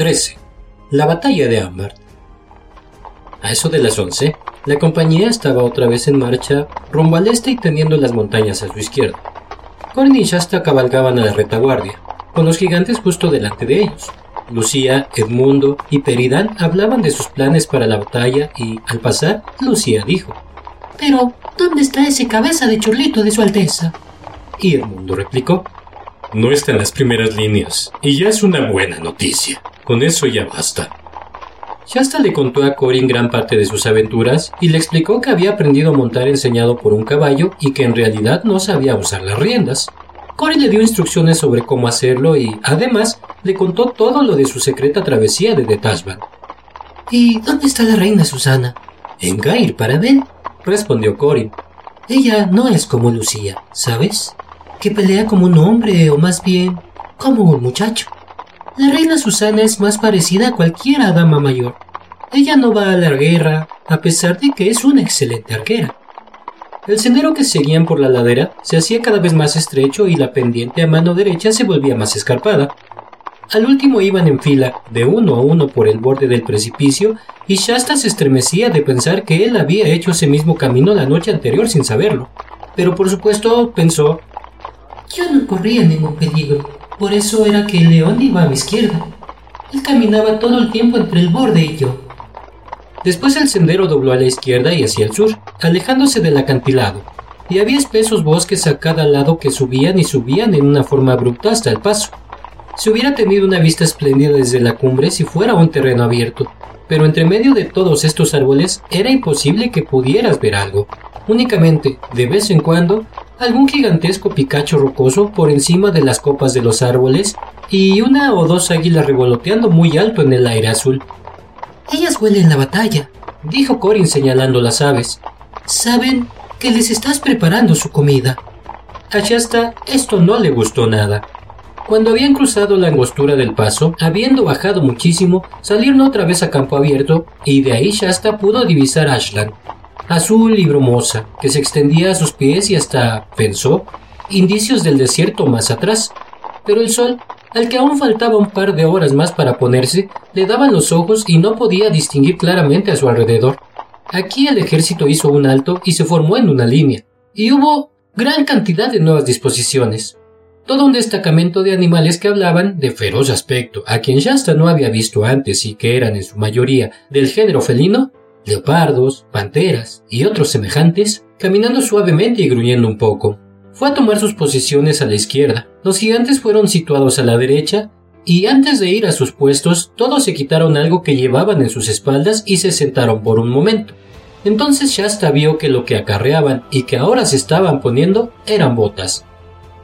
13. La batalla de Amber. A eso de las 11, la compañía estaba otra vez en marcha rumbo al este y teniendo las montañas a su izquierda. Corin y Shasta cabalgaban a la retaguardia, con los gigantes justo delante de ellos. Lucía, Edmundo y Peridan hablaban de sus planes para la batalla y, al pasar, Lucía dijo: Pero, ¿dónde está ese cabeza de churlito de su Alteza? Y Edmundo replicó: No está en las primeras líneas, y ya es una buena noticia. Con eso ya basta. Shasta le contó a Corin gran parte de sus aventuras y le explicó que había aprendido a montar enseñado por un caballo y que en realidad no sabía usar las riendas. Corin le dio instrucciones sobre cómo hacerlo y, además, le contó todo lo de su secreta travesía de Detashban. ¿Y dónde está la reina Susana? En Gair para ver, respondió Corin. Ella no es como Lucía, ¿sabes? Que pelea como un hombre o más bien como un muchacho. La reina Susana es más parecida a cualquier dama mayor. Ella no va a la guerra, a pesar de que es una excelente arquera. El sendero que seguían por la ladera se hacía cada vez más estrecho y la pendiente a mano derecha se volvía más escarpada. Al último iban en fila, de uno a uno por el borde del precipicio, y Shasta se estremecía de pensar que él había hecho ese mismo camino la noche anterior sin saberlo. Pero por supuesto pensó Yo no corría ningún peligro. Por eso era que el león iba a mi izquierda. Él caminaba todo el tiempo entre el borde y yo. Después el sendero dobló a la izquierda y hacia el sur, alejándose del acantilado, y había espesos bosques a cada lado que subían y subían en una forma abrupta hasta el paso. Se hubiera tenido una vista espléndida desde la cumbre si fuera un terreno abierto, pero entre medio de todos estos árboles era imposible que pudieras ver algo. Únicamente, de vez en cuando, algún gigantesco picacho rocoso por encima de las copas de los árboles y una o dos águilas revoloteando muy alto en el aire azul. Ellas huelen la batalla, dijo Corin señalando las aves. Saben que les estás preparando su comida. A Shasta esto no le gustó nada. Cuando habían cruzado la angostura del paso, habiendo bajado muchísimo, salieron otra vez a campo abierto y de ahí Shasta pudo divisar Ashland, azul y brumosa, que se extendía a sus pies y hasta, pensó, indicios del desierto más atrás. Pero el sol, al que aún faltaba un par de horas más para ponerse, le daba los ojos y no podía distinguir claramente a su alrededor. Aquí el ejército hizo un alto y se formó en una línea, y hubo gran cantidad de nuevas disposiciones. Todo un destacamento de animales que hablaban de feroz aspecto, a quien Shasta no había visto antes y que eran en su mayoría del género felino, leopardos, panteras y otros semejantes, caminando suavemente y gruñendo un poco. Fue a tomar sus posiciones a la izquierda. Los gigantes fueron situados a la derecha y antes de ir a sus puestos todos se quitaron algo que llevaban en sus espaldas y se sentaron por un momento. Entonces Shasta vio que lo que acarreaban y que ahora se estaban poniendo eran botas.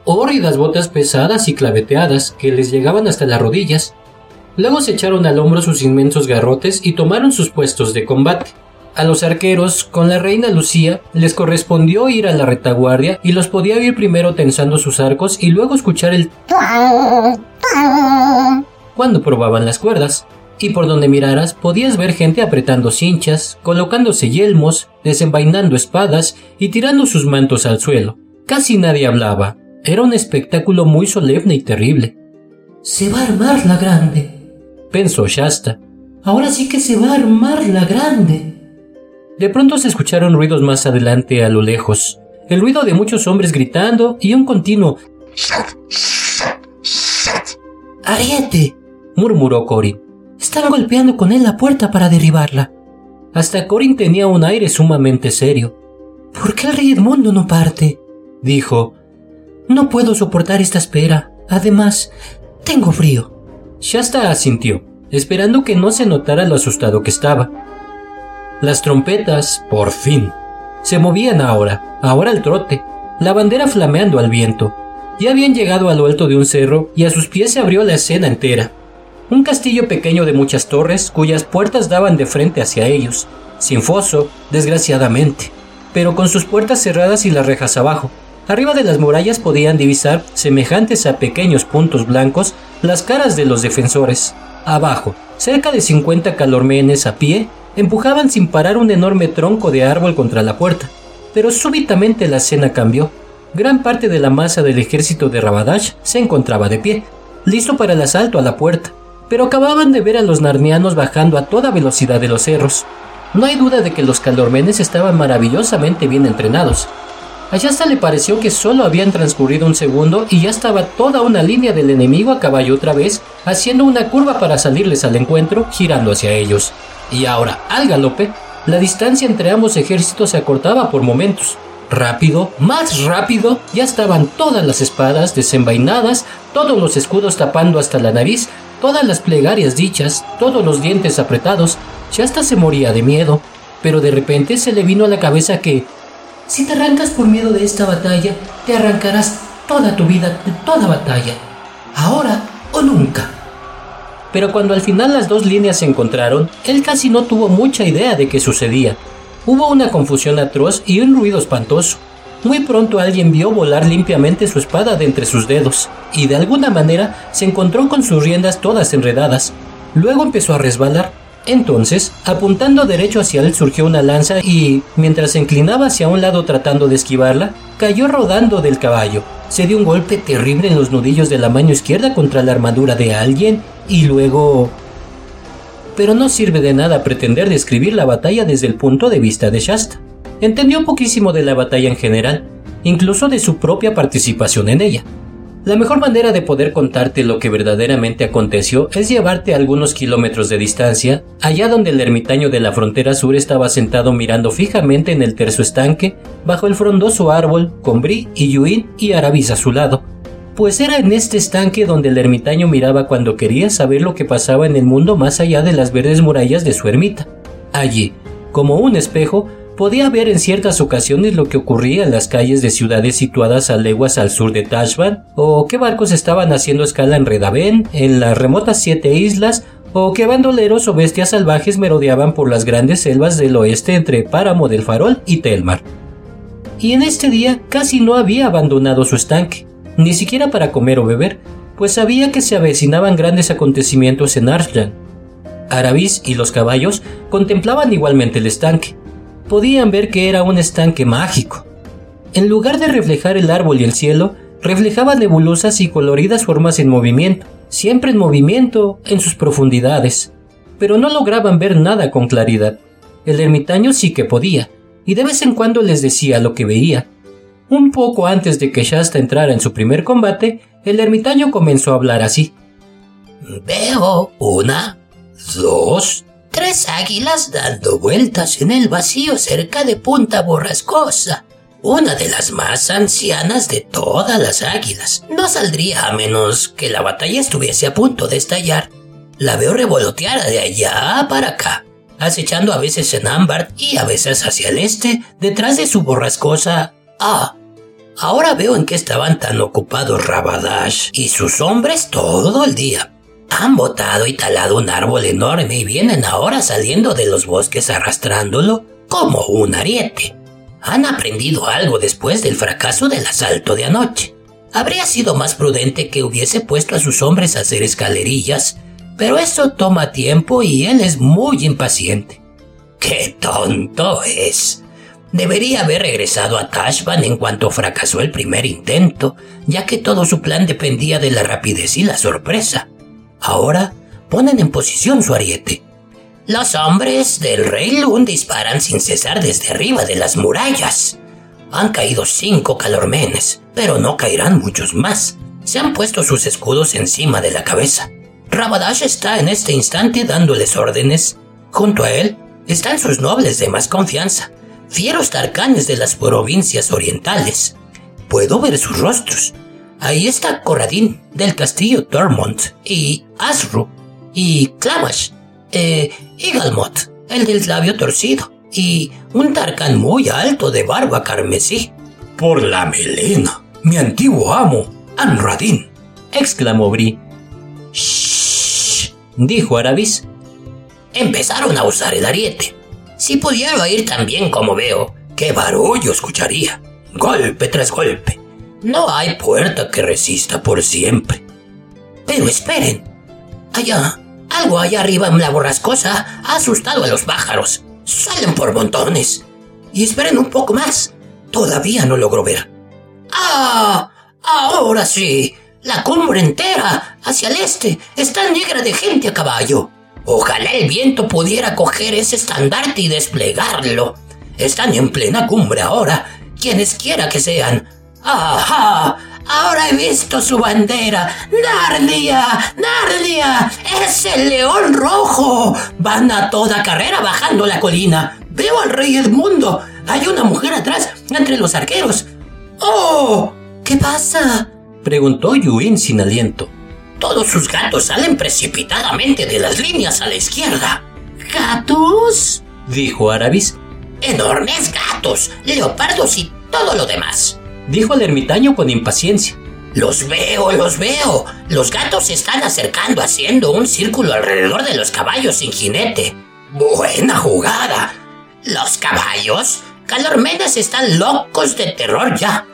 Hórridas botas pesadas y claveteadas que les llegaban hasta las rodillas Luego se echaron al hombro sus inmensos garrotes y tomaron sus puestos de combate. A los arqueros, con la reina Lucía, les correspondió ir a la retaguardia y los podía oír primero tensando sus arcos y luego escuchar el cuando probaban las cuerdas. Y por donde miraras podías ver gente apretando cinchas, colocándose yelmos, desenvainando espadas y tirando sus mantos al suelo. Casi nadie hablaba. Era un espectáculo muy solemne y terrible. Se va a armar la grande, pensó Shasta. Ahora sí que se va a armar la grande. De pronto se escucharon ruidos más adelante a lo lejos, el ruido de muchos hombres gritando y un continuo ¡Ariete! murmuró Corin. Están golpeando con él la puerta para derribarla. Hasta Corin tenía un aire sumamente serio. ¿Por qué el rey Edmundo no parte? dijo. No puedo soportar esta espera. Además, tengo frío. Shasta asintió, esperando que no se notara lo asustado que estaba. Las trompetas, por fin, se movían ahora, ahora al trote, la bandera flameando al viento. Ya habían llegado a lo alto de un cerro y a sus pies se abrió la escena entera. Un castillo pequeño de muchas torres cuyas puertas daban de frente hacia ellos, sin foso, desgraciadamente, pero con sus puertas cerradas y las rejas abajo. Arriba de las murallas podían divisar, semejantes a pequeños puntos blancos, las caras de los defensores. Abajo, cerca de 50 calormenes a pie, empujaban sin parar un enorme tronco de árbol contra la puerta. Pero súbitamente la escena cambió. Gran parte de la masa del ejército de Rabadash se encontraba de pie, listo para el asalto a la puerta. pero acababan de ver a los narnianos bajando a toda velocidad de los cerros. No hay duda de que los calormenes estaban maravillosamente bien entrenados. A Yasta le pareció que solo habían transcurrido un segundo y ya estaba toda una línea del enemigo a caballo otra vez, haciendo una curva para salirles al encuentro, girando hacia ellos. Y ahora, al galope, la distancia entre ambos ejércitos se acortaba por momentos. Rápido, más rápido, ya estaban todas las espadas desenvainadas, todos los escudos tapando hasta la nariz, todas las plegarias dichas, todos los dientes apretados. Yasta se moría de miedo, pero de repente se le vino a la cabeza que si te arrancas por miedo de esta batalla, te arrancarás toda tu vida de toda batalla, ahora o nunca. Pero cuando al final las dos líneas se encontraron, él casi no tuvo mucha idea de qué sucedía. Hubo una confusión atroz y un ruido espantoso. Muy pronto alguien vio volar limpiamente su espada de entre sus dedos, y de alguna manera se encontró con sus riendas todas enredadas. Luego empezó a resbalar, entonces, apuntando derecho hacia él surgió una lanza y, mientras se inclinaba hacia un lado tratando de esquivarla, cayó rodando del caballo. Se dio un golpe terrible en los nudillos de la mano izquierda contra la armadura de alguien y luego... Pero no sirve de nada pretender describir la batalla desde el punto de vista de Shasta. Entendió poquísimo de la batalla en general, incluso de su propia participación en ella. La mejor manera de poder contarte lo que verdaderamente aconteció es llevarte a algunos kilómetros de distancia, allá donde el ermitaño de la frontera sur estaba sentado mirando fijamente en el terzo estanque, bajo el frondoso árbol, con Bri y Yuin y Arabis a su lado. Pues era en este estanque donde el ermitaño miraba cuando quería saber lo que pasaba en el mundo más allá de las verdes murallas de su ermita. Allí, como un espejo, podía ver en ciertas ocasiones lo que ocurría en las calles de ciudades situadas a leguas al sur de Tashban, o qué barcos estaban haciendo escala en Redaven, en las remotas siete islas, o qué bandoleros o bestias salvajes merodeaban por las grandes selvas del oeste entre Páramo del Farol y Telmar. Y en este día casi no había abandonado su estanque, ni siquiera para comer o beber, pues sabía que se avecinaban grandes acontecimientos en Arslan. Arabis y los caballos contemplaban igualmente el estanque, podían ver que era un estanque mágico. En lugar de reflejar el árbol y el cielo, reflejaba nebulosas y coloridas formas en movimiento, siempre en movimiento en sus profundidades, pero no lograban ver nada con claridad. El ermitaño sí que podía, y de vez en cuando les decía lo que veía. Un poco antes de que Shasta entrara en su primer combate, el ermitaño comenzó a hablar así. Veo una, dos, tres águilas dando vueltas en el vacío cerca de Punta Borrascosa. Una de las más ancianas de todas las águilas. No saldría a menos que la batalla estuviese a punto de estallar. La veo revolotear de allá para acá, acechando a veces en ámbar y a veces hacia el este, detrás de su borrascosa. Ah, ahora veo en qué estaban tan ocupados Rabadash y sus hombres todo el día. Han botado y talado un árbol enorme y vienen ahora saliendo de los bosques arrastrándolo como un ariete. Han aprendido algo después del fracaso del asalto de anoche. Habría sido más prudente que hubiese puesto a sus hombres a hacer escalerillas, pero eso toma tiempo y él es muy impaciente. ¡Qué tonto es! Debería haber regresado a Tashban en cuanto fracasó el primer intento, ya que todo su plan dependía de la rapidez y la sorpresa. Ahora ponen en posición su ariete. Los hombres del rey Lun disparan sin cesar desde arriba de las murallas. Han caído cinco calormenes, pero no caerán muchos más. Se han puesto sus escudos encima de la cabeza. Rabadash está en este instante dándoles órdenes. Junto a él están sus nobles de más confianza, fieros tarcanes de las provincias orientales. Puedo ver sus rostros, Ahí está Corradín del castillo Tormont y Asru y Clamash, eh, y el del labio torcido, y un Tarkan muy alto de barba carmesí. Por la melena, mi antiguo amo, Anradin, exclamó Bri. Shh, dijo Arabis. Empezaron a usar el ariete. Si pudiera oír tan bien como veo, qué barullo escucharía. Golpe tras golpe no hay puerta que resista por siempre. Pero esperen. Allá, algo allá arriba en la borrascosa ha asustado a los pájaros. Salen por montones. Y esperen un poco más. Todavía no logro ver. ¡Ah! Ahora sí. La cumbre entera, hacia el este, está negra de gente a caballo. Ojalá el viento pudiera coger ese estandarte y desplegarlo. Están en plena cumbre ahora, quienes quiera que sean. ¡Ajá! Ahora he visto su bandera. ¡Narnia! ¡Narnia! ¡Es el león rojo! Van a toda carrera bajando la colina. Veo al rey Edmundo. Hay una mujer atrás, entre los arqueros. ¡Oh! ¿Qué pasa? preguntó Yuin sin aliento. Todos sus gatos salen precipitadamente de las líneas a la izquierda. ¿Gatos? dijo Arabis. Enormes gatos, leopardos y todo lo demás. Dijo el ermitaño con impaciencia. Los veo, los veo. Los gatos se están acercando haciendo un círculo alrededor de los caballos sin jinete. Buena jugada. Los caballos, Calormenes están locos de terror ya.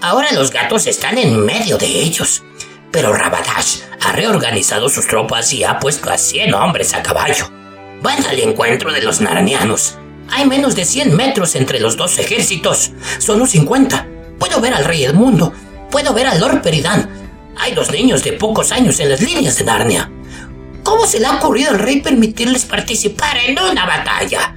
Ahora los gatos están en medio de ellos. Pero Rabadash ha reorganizado sus tropas y ha puesto a 100 hombres a caballo. Van al encuentro de los naranianos. Hay menos de 100 metros entre los dos ejércitos. Son los 50. Puedo ver al rey Edmundo. Puedo ver al Lord Peridan. Hay dos niños de pocos años en las líneas de Narnia. ¿Cómo se le ha ocurrido al rey permitirles participar en una batalla?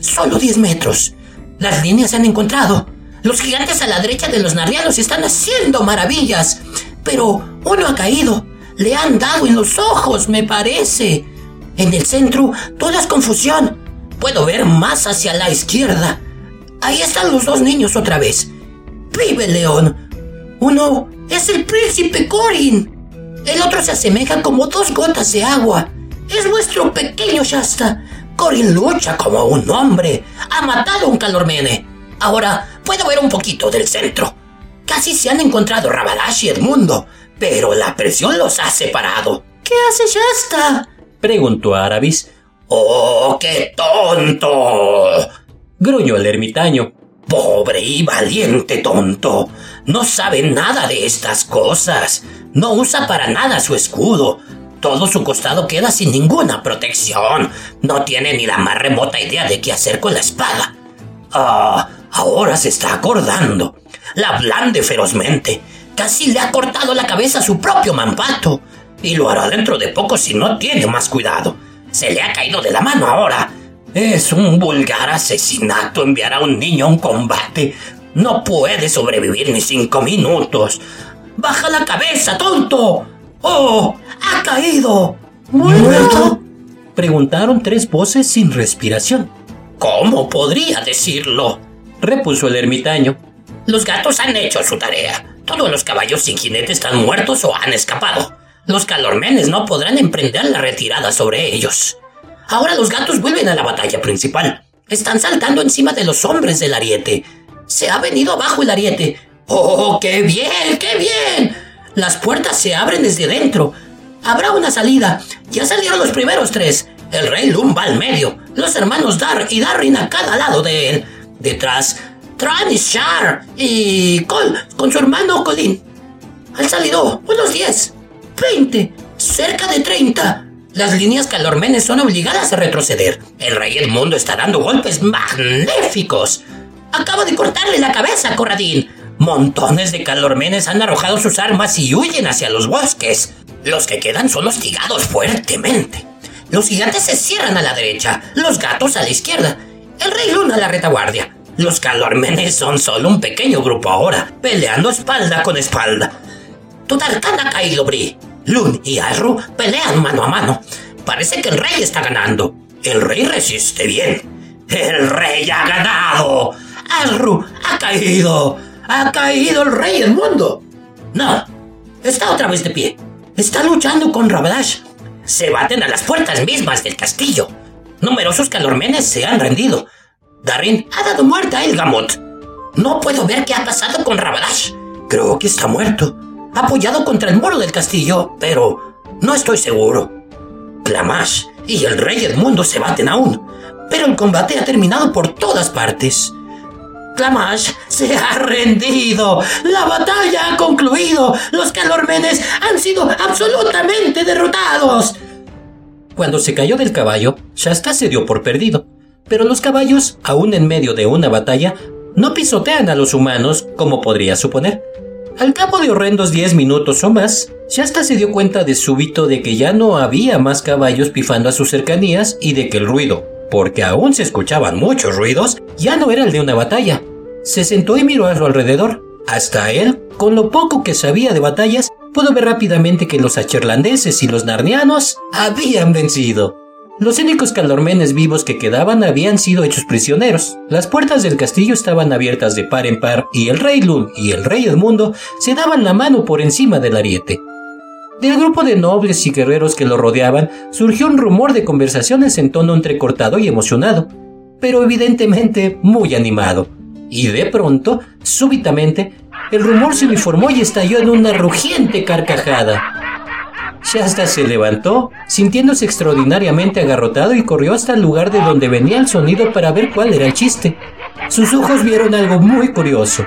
Solo 10 metros. Las líneas se han encontrado. Los gigantes a la derecha de los narrianos están haciendo maravillas. Pero uno ha caído. Le han dado en los ojos, me parece. En el centro, toda es confusión. Puedo ver más hacia la izquierda. Ahí están los dos niños otra vez. ¡Vive León! Uno es el príncipe Corin. El otro se asemeja como dos gotas de agua. Es vuestro pequeño Shasta. Corin lucha como un hombre. Ha matado a un calormene. Ahora puedo ver un poquito del centro. Casi se han encontrado Rabadash y Edmundo, pero la presión los ha separado. ¿Qué hace Shasta? preguntó Arabis. ¡Oh, qué tonto! gruñó el ermitaño. Pobre y valiente tonto. No sabe nada de estas cosas. No usa para nada su escudo. Todo su costado queda sin ninguna protección. No tiene ni la más remota idea de qué hacer con la espada. Ah, ahora se está acordando. La blande ferozmente. Casi le ha cortado la cabeza a su propio mampato. Y lo hará dentro de poco si no tiene más cuidado. Se le ha caído de la mano ahora. Es un vulgar asesinato enviar a un niño a un combate. No puede sobrevivir ni cinco minutos. ¡Baja la cabeza, tonto! ¡Oh! ¡Ha caído! ¿Muerto? Preguntaron tres voces sin respiración. ¿Cómo podría decirlo? repuso el ermitaño. Los gatos han hecho su tarea. Todos los caballos sin jinete están muertos o han escapado. Los calormenes no podrán emprender la retirada sobre ellos. Ahora los gatos vuelven a la batalla principal. Están saltando encima de los hombres del ariete. Se ha venido abajo el ariete. ¡Oh, qué bien, qué bien! Las puertas se abren desde dentro. Habrá una salida. Ya salieron los primeros tres. El rey Lum va al medio. Los hermanos Dar y Darrin a cada lado de él. Detrás, Tran y Shar y Col con su hermano Colin. Han salido unos 10, 20, cerca de 30. Las líneas calormenes son obligadas a retroceder. El rey Edmundo está dando golpes magníficos. Acaba de cortarle la cabeza Corradín. Montones de calormenes han arrojado sus armas y huyen hacia los bosques. Los que quedan son hostigados fuertemente. Los gigantes se cierran a la derecha, los gatos a la izquierda, el rey Luna a la retaguardia. Los calormenes son solo un pequeño grupo ahora, peleando espalda con espalda. Tutarkán ha caído, Bri. Lun y Alru pelean mano a mano. Parece que el rey está ganando. El rey resiste bien. El rey ha ganado. Alru ha caído. Ha caído el rey del mundo. No, está otra vez de pie. Está luchando con Rabadash. Se baten a las puertas mismas del castillo. Numerosos calormenes se han rendido. Darin ha dado muerte a Elgamot. No puedo ver qué ha pasado con Rabadash. Creo que está muerto. Apoyado contra el muro del castillo, pero no estoy seguro. Clamash y el rey Edmundo se baten aún, pero el combate ha terminado por todas partes. Clamash se ha rendido. La batalla ha concluido. Los calormenes han sido absolutamente derrotados. Cuando se cayó del caballo, Shasta se dio por perdido. Pero los caballos, aún en medio de una batalla, no pisotean a los humanos como podría suponer. Al cabo de horrendos diez minutos o más, Shasta se dio cuenta de súbito de que ya no había más caballos pifando a sus cercanías y de que el ruido, porque aún se escuchaban muchos ruidos, ya no era el de una batalla. Se sentó y miró a su alrededor. Hasta él, con lo poco que sabía de batallas, pudo ver rápidamente que los acherlandeses y los narnianos habían vencido. Los únicos calormenes vivos que quedaban habían sido hechos prisioneros. Las puertas del castillo estaban abiertas de par en par y el rey Lun y el rey Edmundo se daban la mano por encima del ariete. Del grupo de nobles y guerreros que lo rodeaban surgió un rumor de conversaciones en tono entrecortado y emocionado, pero evidentemente muy animado. Y de pronto, súbitamente, el rumor se uniformó y estalló en una rugiente carcajada. Shasta se levantó, sintiéndose extraordinariamente agarrotado y corrió hasta el lugar de donde venía el sonido para ver cuál era el chiste. Sus ojos vieron algo muy curioso.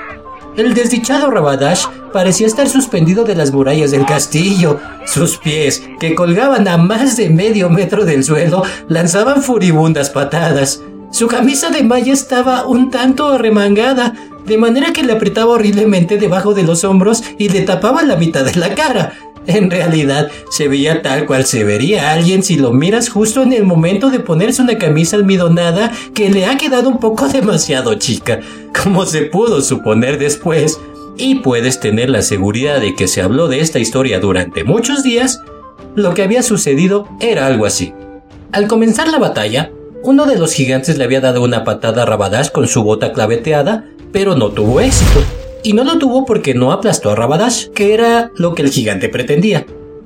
El desdichado Rabadash parecía estar suspendido de las murallas del castillo. Sus pies, que colgaban a más de medio metro del suelo, lanzaban furibundas patadas. Su camisa de malla estaba un tanto arremangada, de manera que le apretaba horriblemente debajo de los hombros y le tapaba la mitad de la cara. En realidad, se veía tal cual se vería alguien si lo miras justo en el momento de ponerse una camisa almidonada que le ha quedado un poco demasiado chica, como se pudo suponer después. Y puedes tener la seguridad de que se habló de esta historia durante muchos días. Lo que había sucedido era algo así. Al comenzar la batalla, uno de los gigantes le había dado una patada a Rabadash con su bota claveteada, pero no tuvo éxito. Y no lo tuvo porque no aplastó a Rabadash, que era lo que el gigante pretendía.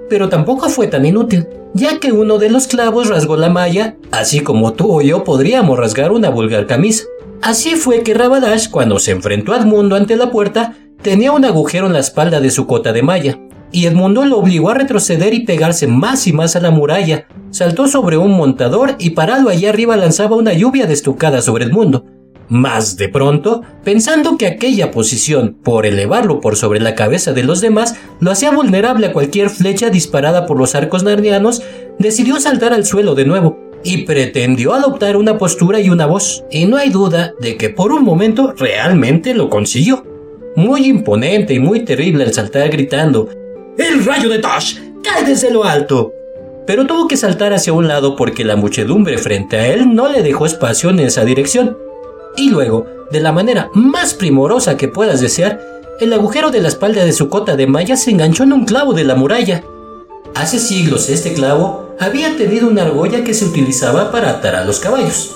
Pero tampoco fue tan inútil, ya que uno de los clavos rasgó la malla, así como tú o yo podríamos rasgar una vulgar camisa. Así fue que Rabadash, cuando se enfrentó a Edmundo ante la puerta, tenía un agujero en la espalda de su cota de malla, y Edmundo lo obligó a retroceder y pegarse más y más a la muralla. Saltó sobre un montador y parado allá arriba lanzaba una lluvia de estucada sobre Edmundo. Más de pronto, pensando que aquella posición, por elevarlo por sobre la cabeza de los demás, lo hacía vulnerable a cualquier flecha disparada por los arcos narnianos, decidió saltar al suelo de nuevo y pretendió adoptar una postura y una voz, y no hay duda de que por un momento realmente lo consiguió. Muy imponente y muy terrible al saltar gritando, ¡El rayo de Tash! ¡Cae desde lo alto! Pero tuvo que saltar hacia un lado porque la muchedumbre frente a él no le dejó espacio en esa dirección y luego, de la manera más primorosa que puedas desear, el agujero de la espalda de su cota de malla se enganchó en un clavo de la muralla. Hace siglos este clavo había tenido una argolla que se utilizaba para atar a los caballos.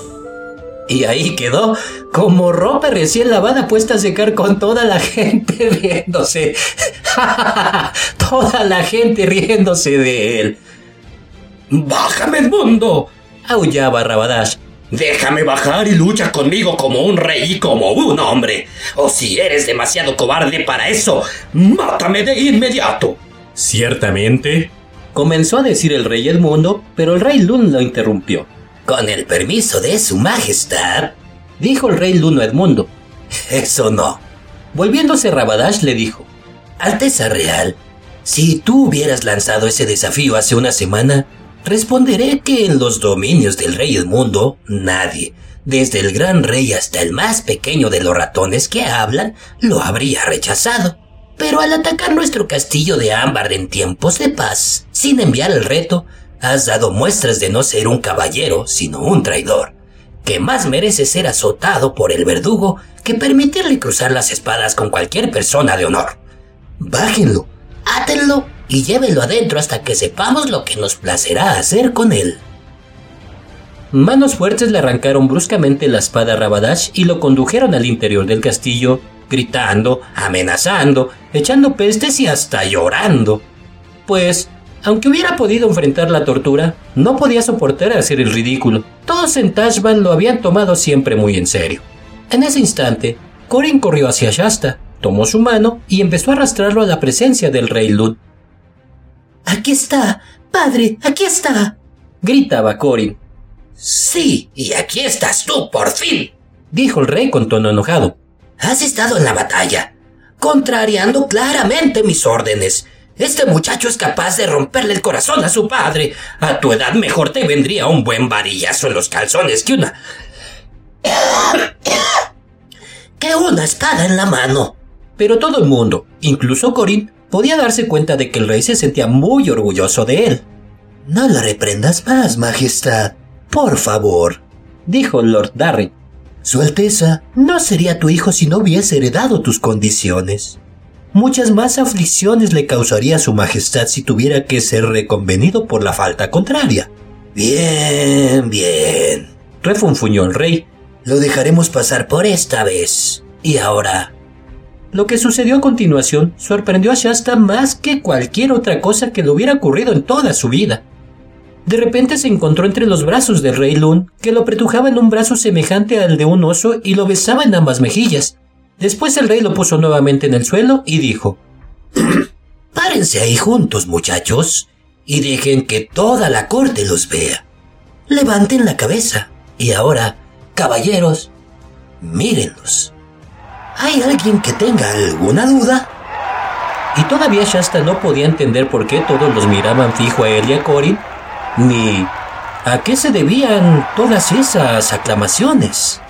Y ahí quedó, como ropa recién lavada puesta a secar con toda la gente riéndose. toda la gente riéndose de él. ¡Bájame, mundo! aullaba Rabadash Déjame bajar y lucha conmigo como un rey y como un hombre. O si eres demasiado cobarde para eso, mátame de inmediato. Ciertamente, comenzó a decir el rey Edmundo, pero el rey Lun lo interrumpió. Con el permiso de su majestad, dijo el rey Luno Edmundo. Eso no. Volviéndose Rabadash le dijo, Alteza Real, si tú hubieras lanzado ese desafío hace una semana, Responderé que en los dominios del rey Edmundo, nadie, desde el gran rey hasta el más pequeño de los ratones que hablan, lo habría rechazado. Pero al atacar nuestro castillo de ámbar en tiempos de paz, sin enviar el reto, has dado muestras de no ser un caballero, sino un traidor, que más merece ser azotado por el verdugo que permitirle cruzar las espadas con cualquier persona de honor. Bájenlo, átenlo y llévelo adentro hasta que sepamos lo que nos placerá hacer con él. Manos fuertes le arrancaron bruscamente la espada a Rabadash y lo condujeron al interior del castillo, gritando, amenazando, echando pestes y hasta llorando. Pues, aunque hubiera podido enfrentar la tortura, no podía soportar hacer el ridículo. Todos en Tashban lo habían tomado siempre muy en serio. En ese instante, Corin corrió hacia Shasta, tomó su mano y empezó a arrastrarlo a la presencia del rey Lud. Aquí está, padre, aquí está, gritaba Corin. Sí, y aquí estás tú, por fin, dijo el rey con tono enojado. Has estado en la batalla, contrariando claramente mis órdenes. Este muchacho es capaz de romperle el corazón a su padre. A tu edad mejor te vendría un buen varillazo en los calzones que una... que una espada en la mano. Pero todo el mundo, incluso Corin, podía darse cuenta de que el rey se sentía muy orgulloso de él. No la reprendas más, Majestad. Por favor, dijo Lord Darry. Su Alteza no sería tu hijo si no hubiese heredado tus condiciones. Muchas más aflicciones le causaría a su Majestad si tuviera que ser reconvenido por la falta contraria. Bien, bien, refunfuñó el rey. Lo dejaremos pasar por esta vez. Y ahora... Lo que sucedió a continuación sorprendió a Shasta más que cualquier otra cosa que le hubiera ocurrido en toda su vida. De repente se encontró entre los brazos del rey Lun, que lo pretujaba en un brazo semejante al de un oso y lo besaba en ambas mejillas. Después el rey lo puso nuevamente en el suelo y dijo Párense ahí juntos, muchachos, y dejen que toda la corte los vea. Levanten la cabeza. Y ahora, caballeros, mírenlos. ¿Hay alguien que tenga alguna duda? Y todavía Shasta no podía entender por qué todos los miraban fijo a él y a Corin, ni a qué se debían todas esas aclamaciones.